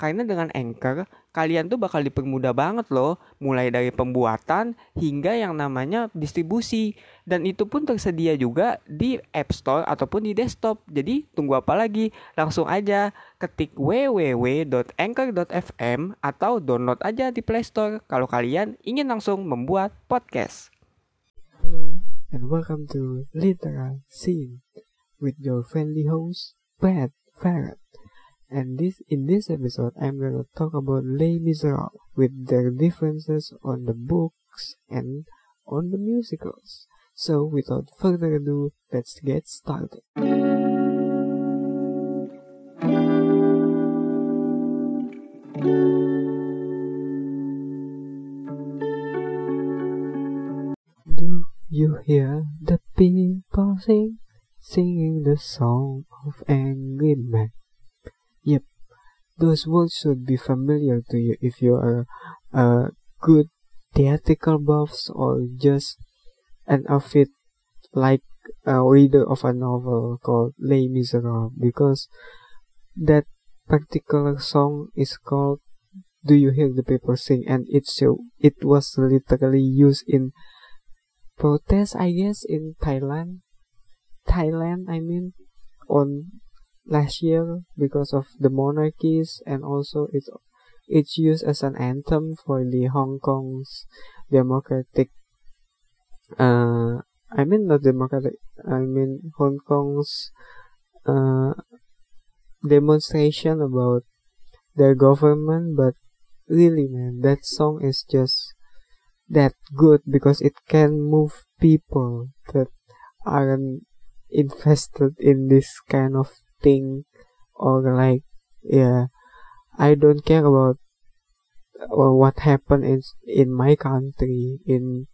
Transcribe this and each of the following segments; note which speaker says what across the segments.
Speaker 1: Karena dengan Anchor, kalian tuh bakal dipermudah banget loh, mulai dari pembuatan hingga yang namanya distribusi. Dan itu pun tersedia juga di App Store ataupun di desktop. Jadi tunggu apa lagi? Langsung aja ketik www.anchor.fm atau download aja di Play Store kalau kalian ingin langsung membuat podcast.
Speaker 2: Hello and welcome to Literal Scene with your friendly host, Brad Farrett. And this in this episode, I'm gonna talk about Les Miserables with their differences on the books and on the musicals. So, without further ado, let's get started. Do you hear the people sing, singing the song of angry men? Those words should be familiar to you if you are a good theatrical buffs or just an outfit like a reader of a novel called Les Miserables because that particular song is called Do You Hear the People Sing? And it show it was literally used in protest I guess in Thailand Thailand I mean on last year because of the monarchies and also it's it's used as an anthem for the Hong Kong's democratic uh I mean not democratic I mean Hong Kong's uh demonstration about their government but really man that song is just that good because it can move people that aren't invested in this kind of thing or like yeah i don't care about or what happened in in my country in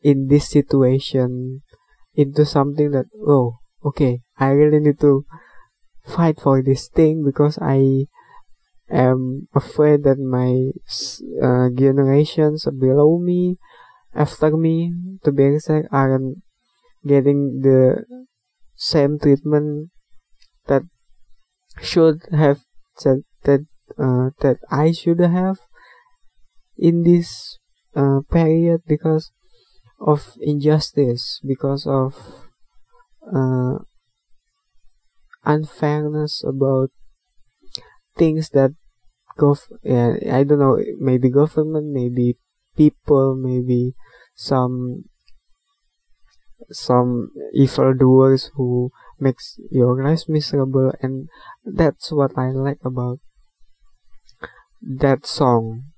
Speaker 2: in this situation into something that oh okay i really need to fight for this thing because i am afraid that my uh, generations below me after me to be exact aren't getting the same treatment that should have that that uh, that I should have in this uh, period because of injustice, because of uh, unfairness about things that go. Yeah, I don't know. Maybe government, maybe people, maybe some some evil doers who makes your life miserable and that's what I like about that song.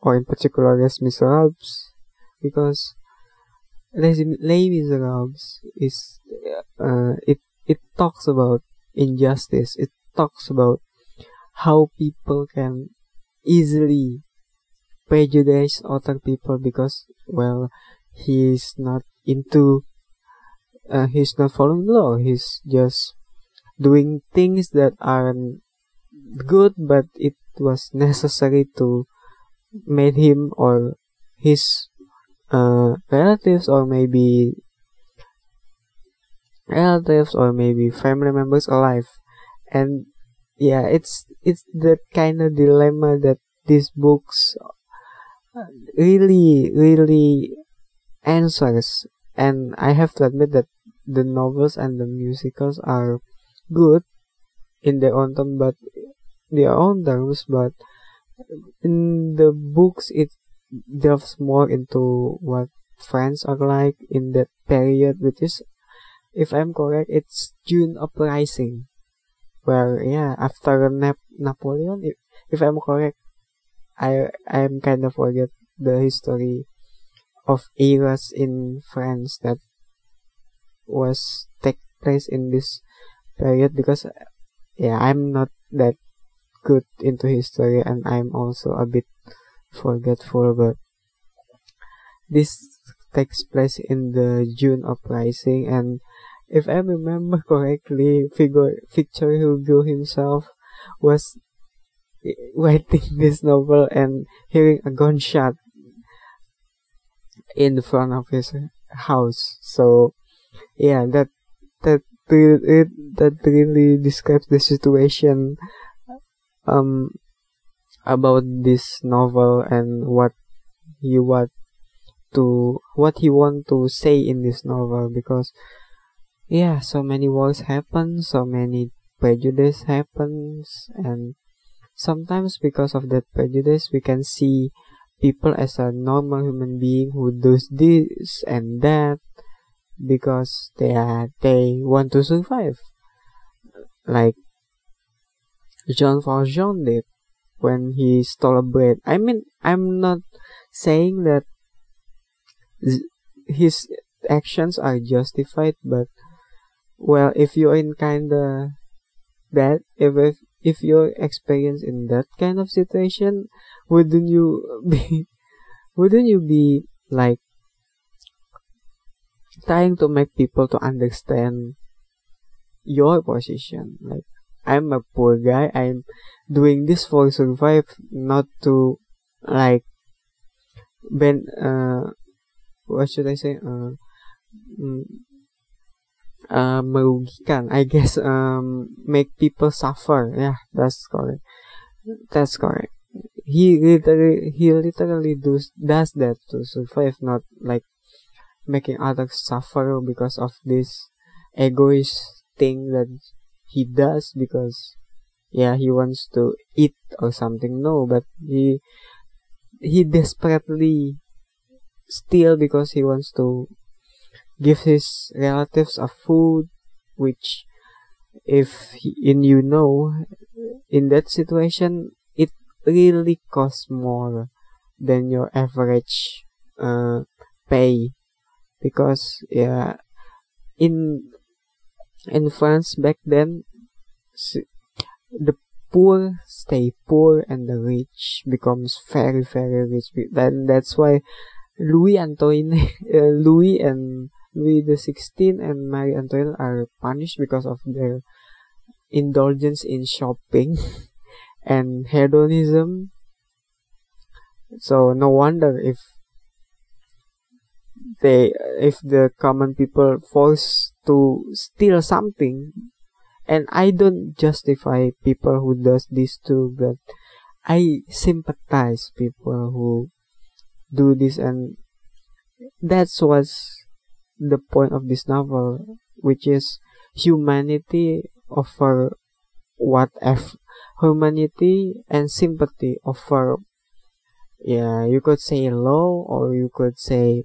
Speaker 2: Or in particular Les Miserables because Les, Les Miserables is uh, it it talks about injustice. It talks about how people can easily prejudice other people because well he's not into uh, he's not following the law. He's just doing things that aren't good, but it was necessary to make him or his uh, relatives or maybe relatives or maybe family members alive. And yeah, it's it's that kind of dilemma that these books really really answers and I have to admit that the novels and the musicals are good in their own terms, but their own terms, but in the books it delves more into what France are like in that period, which is, if I'm correct, it's June uprising, where yeah, after Nap- Napoleon, if, if I'm correct, I I'm kind of forget the history of eras in France that was take place in this period because yeah I'm not that good into history and I'm also a bit forgetful but this takes place in the June uprising and if I remember correctly figure Victor Hugo himself was writing this novel and hearing a gunshot in front of his house. So yeah, that that it that really describes the situation um about this novel and what he want to what he want to say in this novel because yeah so many wars happen so many prejudice happens and sometimes because of that prejudice we can see people as a normal human being who does this and that because they are they want to survive like Jean Valjean did when he stole a bread. I mean, I'm not saying that his actions are justified, but well, if you're in kinda that, if if, if you're experienced in that kind of situation, wouldn't you be, wouldn't you be like trying to make people to understand your position? Like, I'm a poor guy. I'm doing this for survive, not to like ben uh what should I say uh mm, uh merugikan I guess um make people suffer yeah that's correct that's correct he literally he literally does does that to survive not like making others suffer because of this egoist thing that he does because yeah he wants to eat or something. No but he he desperately steal because he wants to give his relatives a food which if he, in you know in that situation it really costs more than your average uh, pay because yeah in in France back then the poor stay poor and the rich becomes very very rich. Then that's why Louis Antoine uh, Louis and Louis the 16 and Marie Antoinette are punished because of their indulgence in shopping and hedonism. So no wonder if they if the common people forced to steal something and I don't justify people who does this too, but I sympathize people who do this and that's was the point of this novel, which is humanity offer what if humanity and sympathy offer. Yeah you could say law or you could say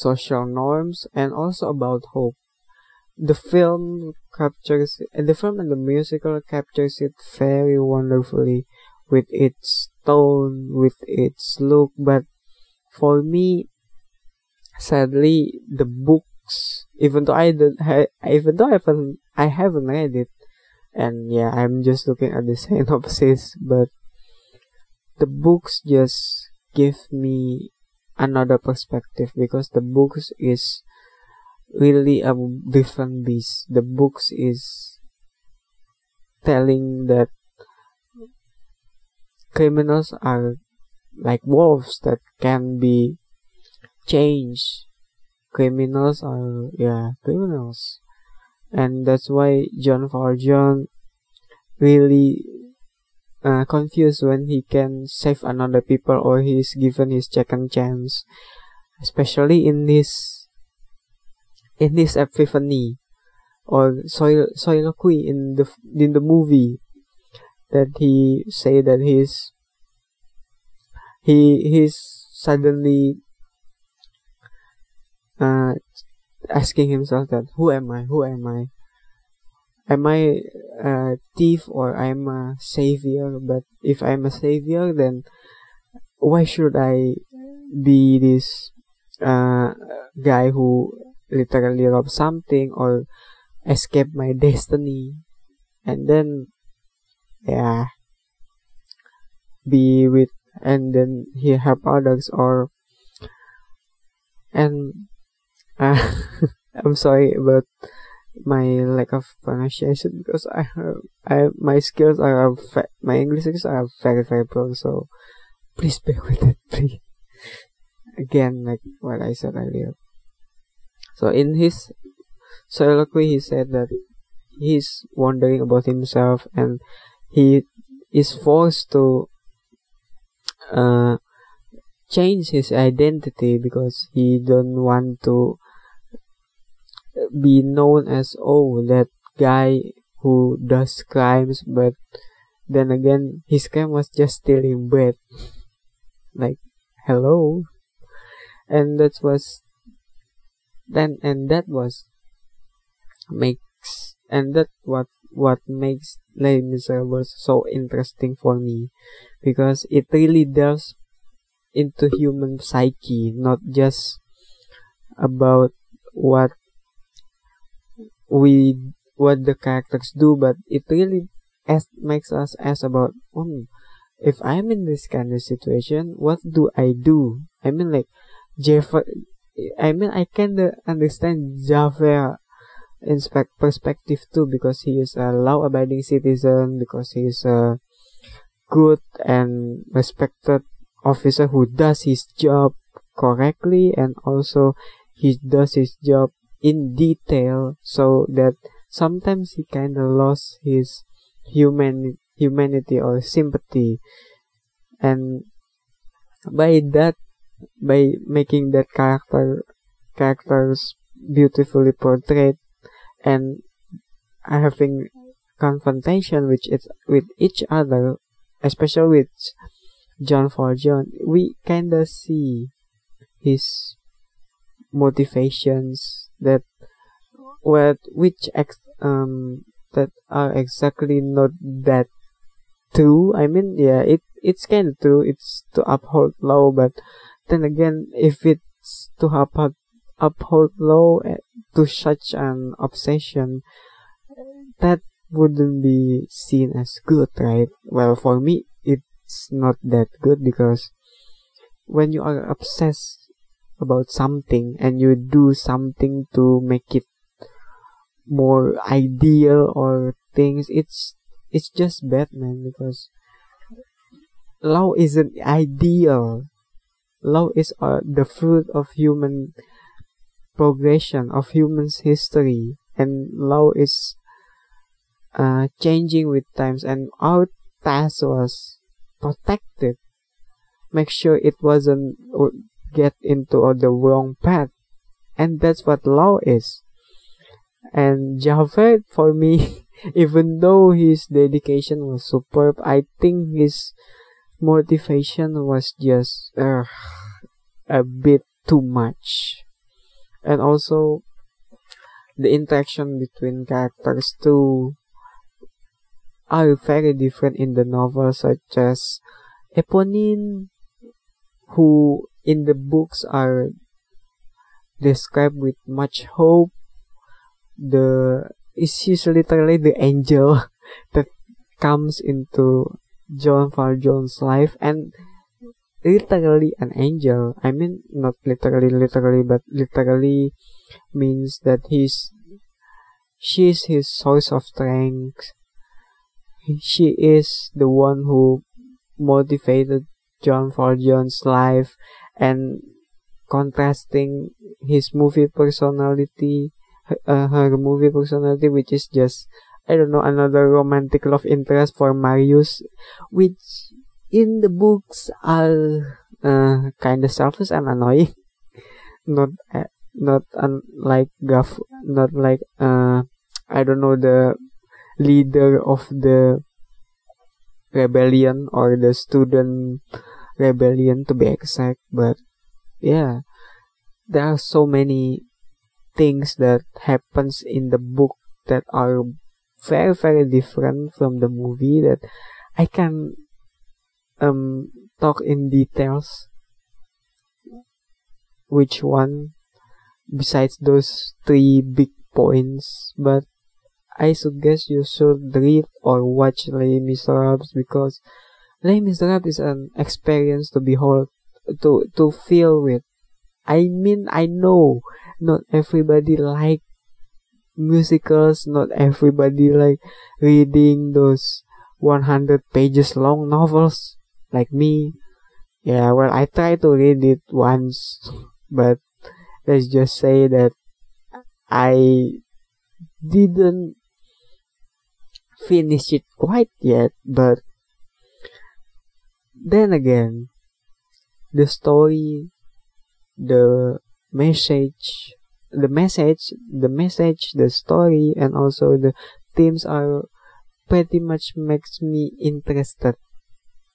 Speaker 2: social norms and also about hope. The film captures the film and the musical captures it very wonderfully with its tone with its look but for me sadly the books even though i don't ha- even though i haven't i haven't read it and yeah i'm just looking at the synopsis but the books just give me another perspective because the books is really a different beast. The books is telling that criminals are like wolves that can be changed. Criminals are yeah criminals, and that's why John Valjean really uh, confused when he can save another people or he's given his second chance, especially in this in this epiphany or sol- soliloquy in the in the movie that he say that he's he he's suddenly uh, asking himself that who am I? Who am I am I a thief or I'm a savior? But if I'm a savior then why should I be this uh, guy who literally rob something or escape my destiny? And then yeah be with and then he help others or and uh, I'm sorry about my lack of pronunciation because I have I my skills are my English skills are very very poor so please bear with it please again like what I said earlier. So in his soliloquy, he said that he's wondering about himself and he is forced to uh, change his identity because he don't want to be known as oh that guy who does crimes but then again his crime was just stealing bread. Like hello? And that was then and that was makes and that what what makes Les Miserables so interesting for me because it really delves into human psyche not just about what we what the characters do but it really as, makes us ask about oh, if i'm in this kind of situation what do i do? I mean like jeff i mean i can understand Javert in perspective too because he is a law-abiding citizen because he is a good and respected officer who does his job correctly and also he does his job in detail so that sometimes he kind of lost his human humanity or sympathy. And by that by making that character characters beautifully portrayed and having confrontation with it with each other especially with Jean Valjean we kind of see his motivations that what which ex, um that are exactly not that true. I mean yeah it it's kind of true. It's to uphold law but then again if it's to uphold uphold law eh, to such an obsession that wouldn't be seen as good right? Well for me it's not that good because when you are obsessed about something and you do something to make it more ideal or things it's it's just bad man because law isn't ideal. Law is uh, the fruit of human progression of humans history and law is uh, changing with times and our task was protected. Make sure it wasn't get into the wrong path. And that's what law is. And Javert, for me, even though his dedication was superb, I think his motivation was just uh, a bit too much. And also, the interaction between characters too are very different in the novel, such as Eponine, who in the books are described with much hope. The is literally the angel that comes into John Valjean's life and literally an angel. I mean not literally literally but literally means that he's she is his source of strength. She is the one who motivated John Valjean's life and contrasting his movie personality, uh, her movie personality, which is just, I don't know, another romantic love interest for Marius, which in the books are uh, kind of selfish and annoying. not, uh, not unlike Gaff, not like, uh, I don't know, the leader of the rebellion or the student rebellion to be exact but yeah. There are so many things that happens in the book that are very very different from the movie that i can um talk in details which one besides those three big points but i suggest you should read or watch Les Miserables because Les Miserables is an experience to behold, to to feel with. I mean, I know not everybody like musicals, not everybody like reading those 100 pages long novels like me. yeah, well, I tried to read it once, but let's just say that I didn't finish it quite yet, but then again, the story, the message, the message, the message, the story, and also the themes are pretty much makes me interested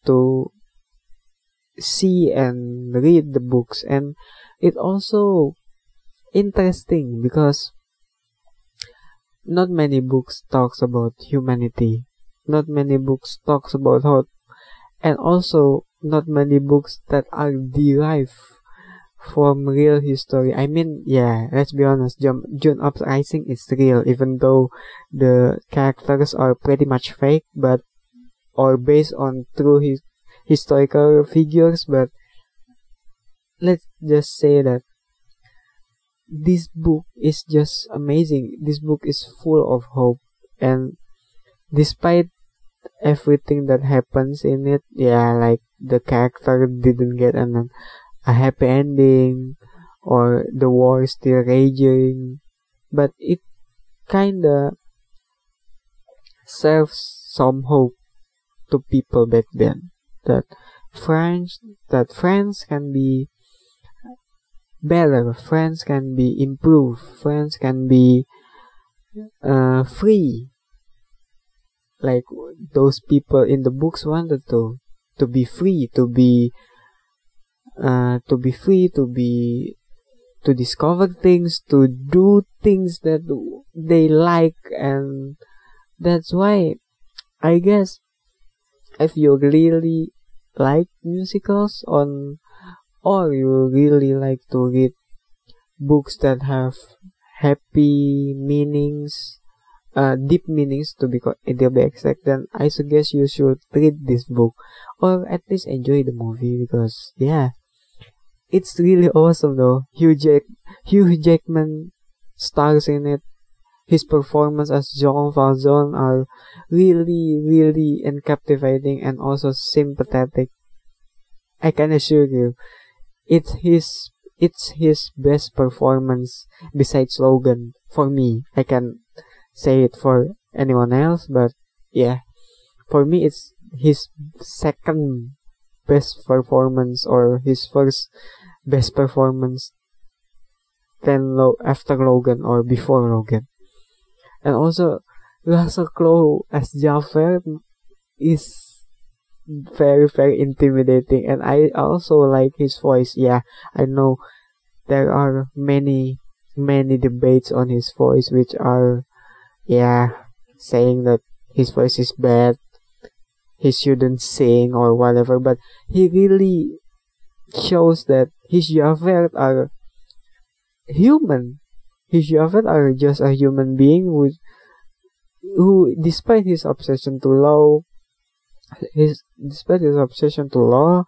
Speaker 2: to see and read the books. And it also interesting because not many books talks about humanity. Not many books talks about how and also not many books that are derived from real history. I mean, yeah, let's be honest, June, Uprising is real, even though the characters are pretty much fake, but or based on true his, historical figures, but let's just say that this book is just amazing. This book is full of hope, and despite everything that happens in it, yeah, like the character didn't get an, a happy ending, or the war is still raging, but it kinda serves some hope to people back then that France that France can be better France can be improved France can be uh, free like those people in the books wanted to to be free to be uh, to be free to be to discover things to do things that they like. And that's why i guess if you really like musicals on or you really like to read books that have happy meanings uh, deep meanings to be to be exact then i suggest you should read this book or at least enjoy the movie because yeah it's really awesome though hugh jack hugh jackman stars in it his performance as Jean Valjean are really, really and captivating and also sympathetic. I can assure you, it's his it's his best performance besides Logan for me. I can say it for anyone else, but yeah, for me it's his second best performance or his first best performance then Lo- after Logan or before Logan. And also Russell Crowe as Jafar is very very intimidating and I also like his voice. Yeah I know there are many many debates on his voice which are yeah saying that his voice is bad he shouldn't sing or whatever but he really shows that his Javert are human his Javert are just a human being who, who despite his obsession to law, his despite his obsession to law,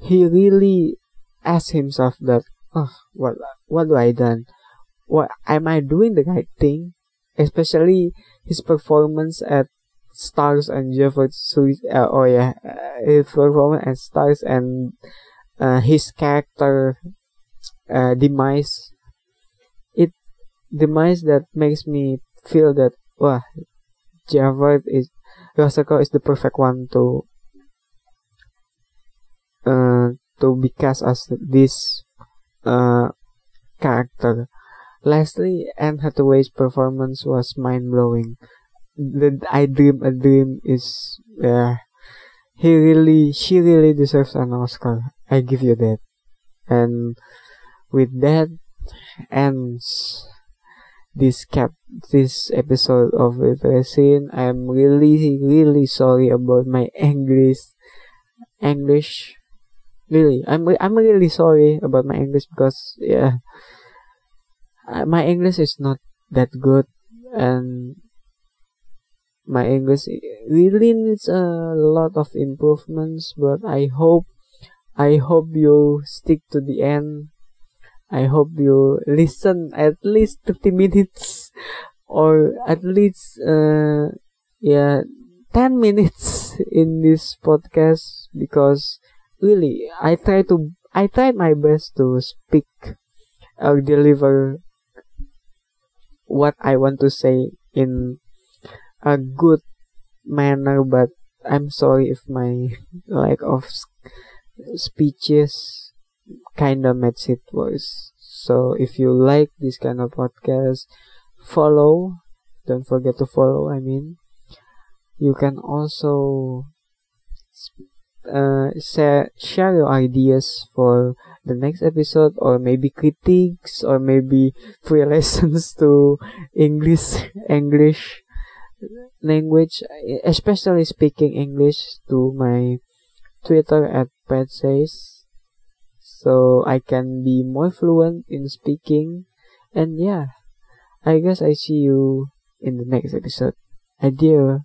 Speaker 2: he really asks himself that, oh, what what do I done? What am I doing the right thing? Especially his performance at Stars and Jefford uh, oh yeah, uh, his performance at Stars and uh, his character uh, demise It demise that makes me feel that wow Javert is Yosako is the perfect one to uh to be cast as this uh character. Lastly, Anne Hathaway's performance was mind blowing. The I Dream a Dream is yeah he really she really deserves an Oscar. I give you that. And with that ends this cap this episode of Resin. I'm really really sorry about my English English really I'm I'm really sorry about my English because yeah my English is not that good and my English really needs a lot of improvements but I hope I hope you stick to the end. I hope you listen at least 30 minutes or at least uh, yeah 10 minutes in this podcast because really I try to I tried my best to speak or deliver what I want to say in a good manner but I'm sorry if my lack of speeches kinda makes it worse. So if you like this kind of podcast, follow. Don't forget to follow. I mean, you can also uh, share share your ideas for the next episode, or maybe critiques, or maybe free lessons to English English language, especially speaking English to my Twitter at Pat says so I can be more fluent in speaking. And yeah, I guess I see you in the next episode. Adieu.